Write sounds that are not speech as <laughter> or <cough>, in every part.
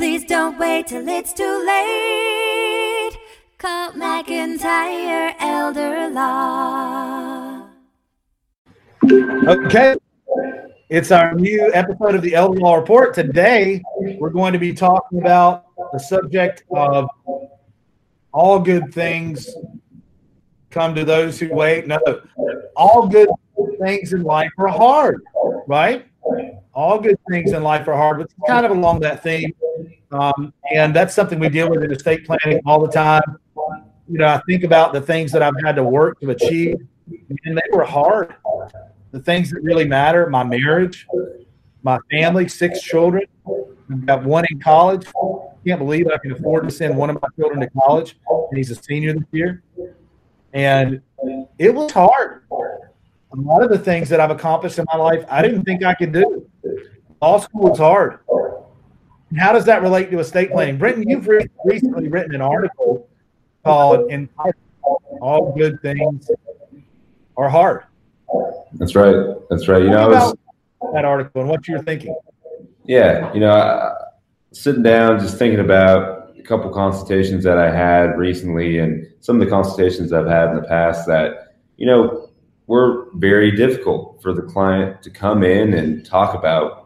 Please don't wait till it's too late. Call McIntyre Elder Law. Okay. It's our new episode of the Elder Law Report. Today, we're going to be talking about the subject of all good things come to those who wait. No, all good things in life are hard, right? All good things in life are hard, but it's kind of along that theme. Um, and that's something we deal with in estate planning all the time. You know, I think about the things that I've had to work to achieve, and they were hard. The things that really matter my marriage, my family, six children. I've got one in college. Can't believe I can afford to send one of my children to college, and he's a senior this year. And it was hard. A lot of the things that I've accomplished in my life, I didn't think I could do. Law school is hard. How does that relate to estate planning? Brenton, you've re- recently written an article called All Good Things Are Hard. That's right. That's right. You know, I was that article and what you're thinking. Yeah, you know, I, sitting down, just thinking about a couple consultations that I had recently, and some of the consultations I've had in the past that, you know, were very difficult for the client to come in and talk about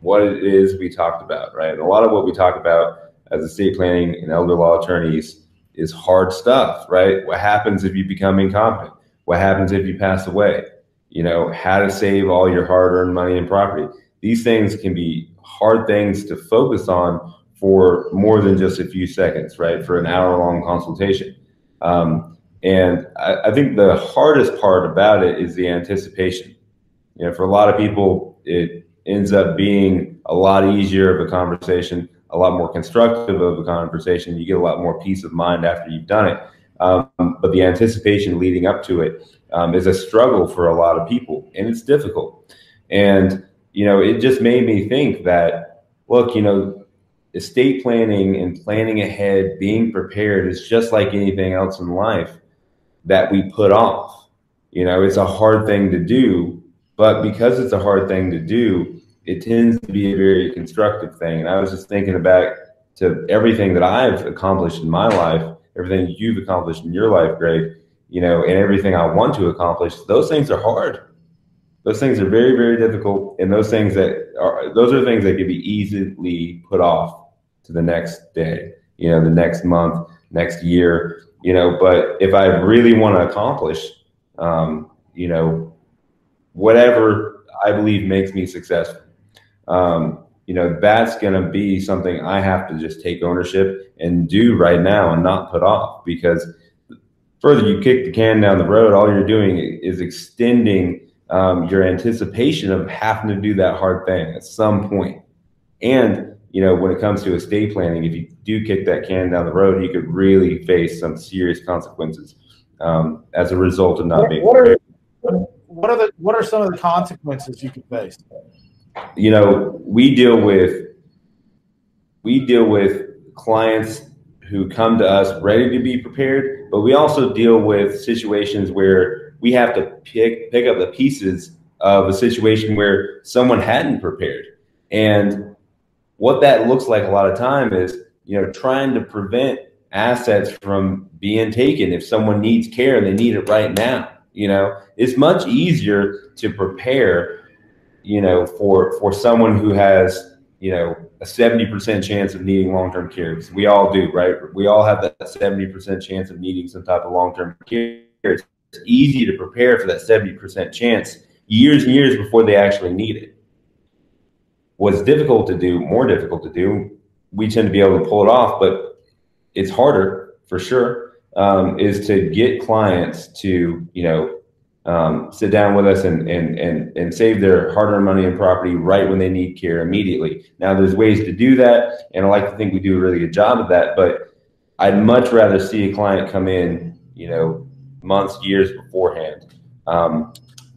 what it is we talked about, right? And a lot of what we talk about as estate planning and elder law attorneys is hard stuff, right? What happens if you become incompetent? What happens if you pass away? You know, how to save all your hard earned money and property. These things can be hard things to focus on for more than just a few seconds, right? For an hour long consultation. Um, and I, I think the hardest part about it is the anticipation. You know, for a lot of people, it ends up being a lot easier of a conversation, a lot more constructive of a conversation. You get a lot more peace of mind after you've done it. Um, but the anticipation leading up to it um, is a struggle for a lot of people, and it's difficult. And you know, it just made me think that look, you know, estate planning and planning ahead, being prepared is just like anything else in life that we put off. You know, it's a hard thing to do, but because it's a hard thing to do, it tends to be a very constructive thing. And I was just thinking back to everything that I've accomplished in my life, everything you've accomplished in your life, Greg, you know, and everything I want to accomplish, those things are hard. Those things are very, very difficult. And those things that are, those are things that can be easily put off to the next day, you know, the next month, next year, you know, but if I really want to accomplish, um, you know, whatever I believe makes me successful, um, you know, that's going to be something I have to just take ownership and do right now and not put off because further you kick the can down the road, all you're doing is extending um, your anticipation of having to do that hard thing at some point. And, you know, when it comes to estate planning, if you do kick that can down the road, you could really face some serious consequences um, as a result of not what, being what are, what are the what are some of the consequences you could face? You know, we deal with we deal with clients who come to us ready to be prepared, but we also deal with situations where we have to pick pick up the pieces of a situation where someone hadn't prepared. And what that looks like a lot of time is, you know, trying to prevent assets from being taken if someone needs care and they need it right now. You know, it's much easier to prepare, you know, for for someone who has, you know, a 70% chance of needing long-term care. Because we all do, right? We all have that 70% chance of needing some type of long-term care. It's easy to prepare for that 70% chance years and years before they actually need it. What's difficult to do, more difficult to do, we tend to be able to pull it off, but it's harder for sure, um, is to get clients to, you know, um, sit down with us and, and, and, and save their hard earned money and property right when they need care immediately. Now, there's ways to do that, and I like to think we do a really good job of that, but I'd much rather see a client come in, you know, months, years beforehand. Um,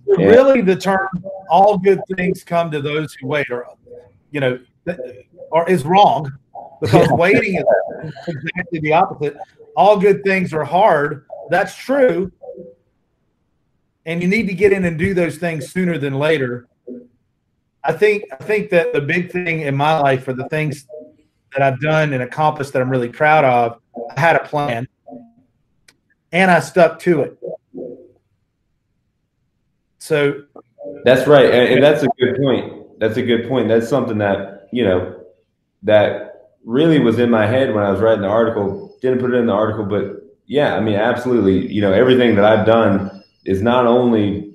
really, the term "all good things come to those who wait," or you know, or is wrong because <laughs> waiting is exactly the opposite. All good things are hard. That's true, and you need to get in and do those things sooner than later. I think I think that the big thing in my life are the things that I've done and accomplished that I'm really proud of, I had a plan and I stuck to it. So that's right. And, and that's a good point. That's a good point. That's something that, you know, that really was in my head when I was writing the article. Didn't put it in the article, but yeah, I mean, absolutely. You know, everything that I've done is not only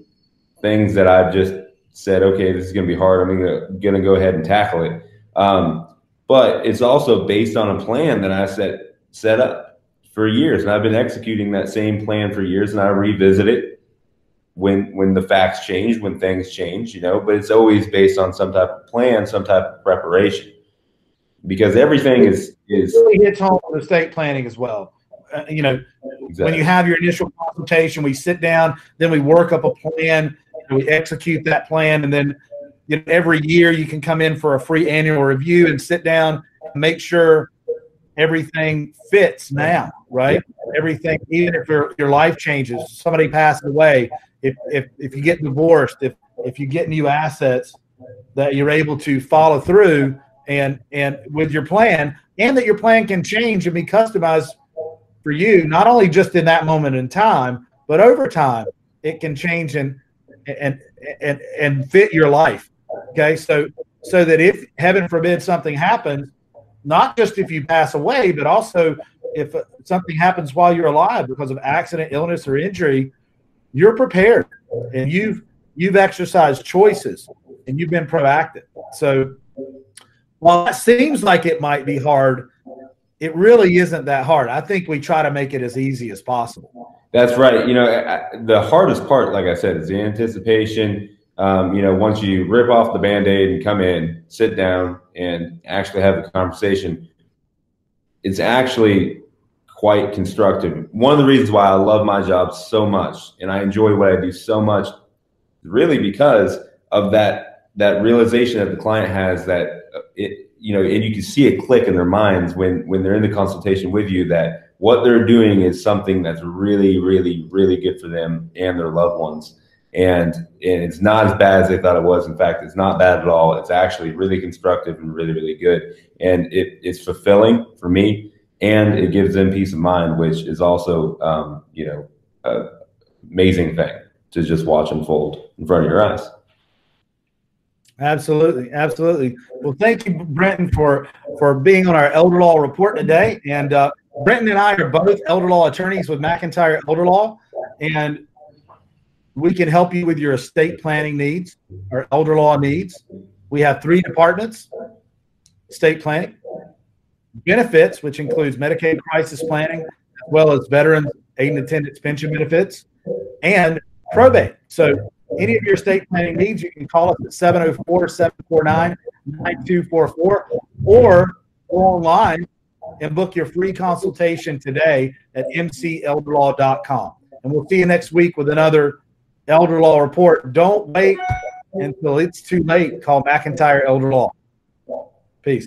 things that I've just said, okay, this is going to be hard. I'm going to go ahead and tackle it. Um, but it's also based on a plan that I set set up for years, and I've been executing that same plan for years, and I revisit it when when the facts change, when things change, you know. But it's always based on some type of plan, some type of preparation, because everything is is really hits home with estate planning as well. Uh, you know, exactly. when you have your initial consultation, we sit down, then we work up a plan, and we execute that plan, and then you know, every year you can come in for a free annual review and sit down and make sure everything fits now, right? Everything, even if your, your life changes, somebody passes away, if, if, if you get divorced, if, if you get new assets, that you're able to follow through and and with your plan, and that your plan can change and be customized for you, not only just in that moment in time, but over time, it can change and and and and fit your life. Okay, so so that if heaven forbid something happens, not just if you pass away, but also if uh, something happens while you're alive because of accident, illness, or injury, you're prepared and you've you've exercised choices and you've been proactive. So while that seems like it might be hard, it really isn't that hard. I think we try to make it as easy as possible. That's right. You know, the hardest part, like I said, is the anticipation. Um, you know, once you rip off the band aid and come in, sit down, and actually have a conversation, it's actually quite constructive. One of the reasons why I love my job so much and I enjoy what I do so much, really because of that that realization that the client has that it you know, and you can see it click in their minds when when they're in the consultation with you that what they're doing is something that's really, really, really good for them and their loved ones. And and it's not as bad as they thought it was. In fact, it's not bad at all. It's actually really constructive and really, really good. And it, it's fulfilling for me, and it gives them peace of mind, which is also, um, you know, amazing thing to just watch unfold in front of your eyes. Absolutely, absolutely. Well, thank you, Brenton, for for being on our elder law report today. And uh, Brenton and I are both elder law attorneys with McIntyre Elder Law, and we can help you with your estate planning needs or elder law needs. We have three departments: estate planning, benefits, which includes Medicaid crisis planning, as well as veterans aid and attendance pension benefits, and probate. So any of your estate planning needs, you can call us at 704 749 9244 or go online and book your free consultation today at mcelderlaw.com. And we'll see you next week with another Elder Law report. Don't wait until it's too late. Call McIntyre Elder Law. Peace.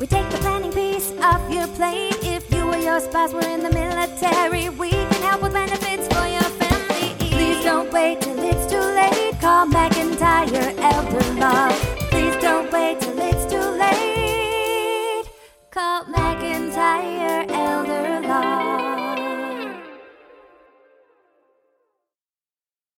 We take the planning piece off your plate. If you or your spouse were in the military, we can help with benefits.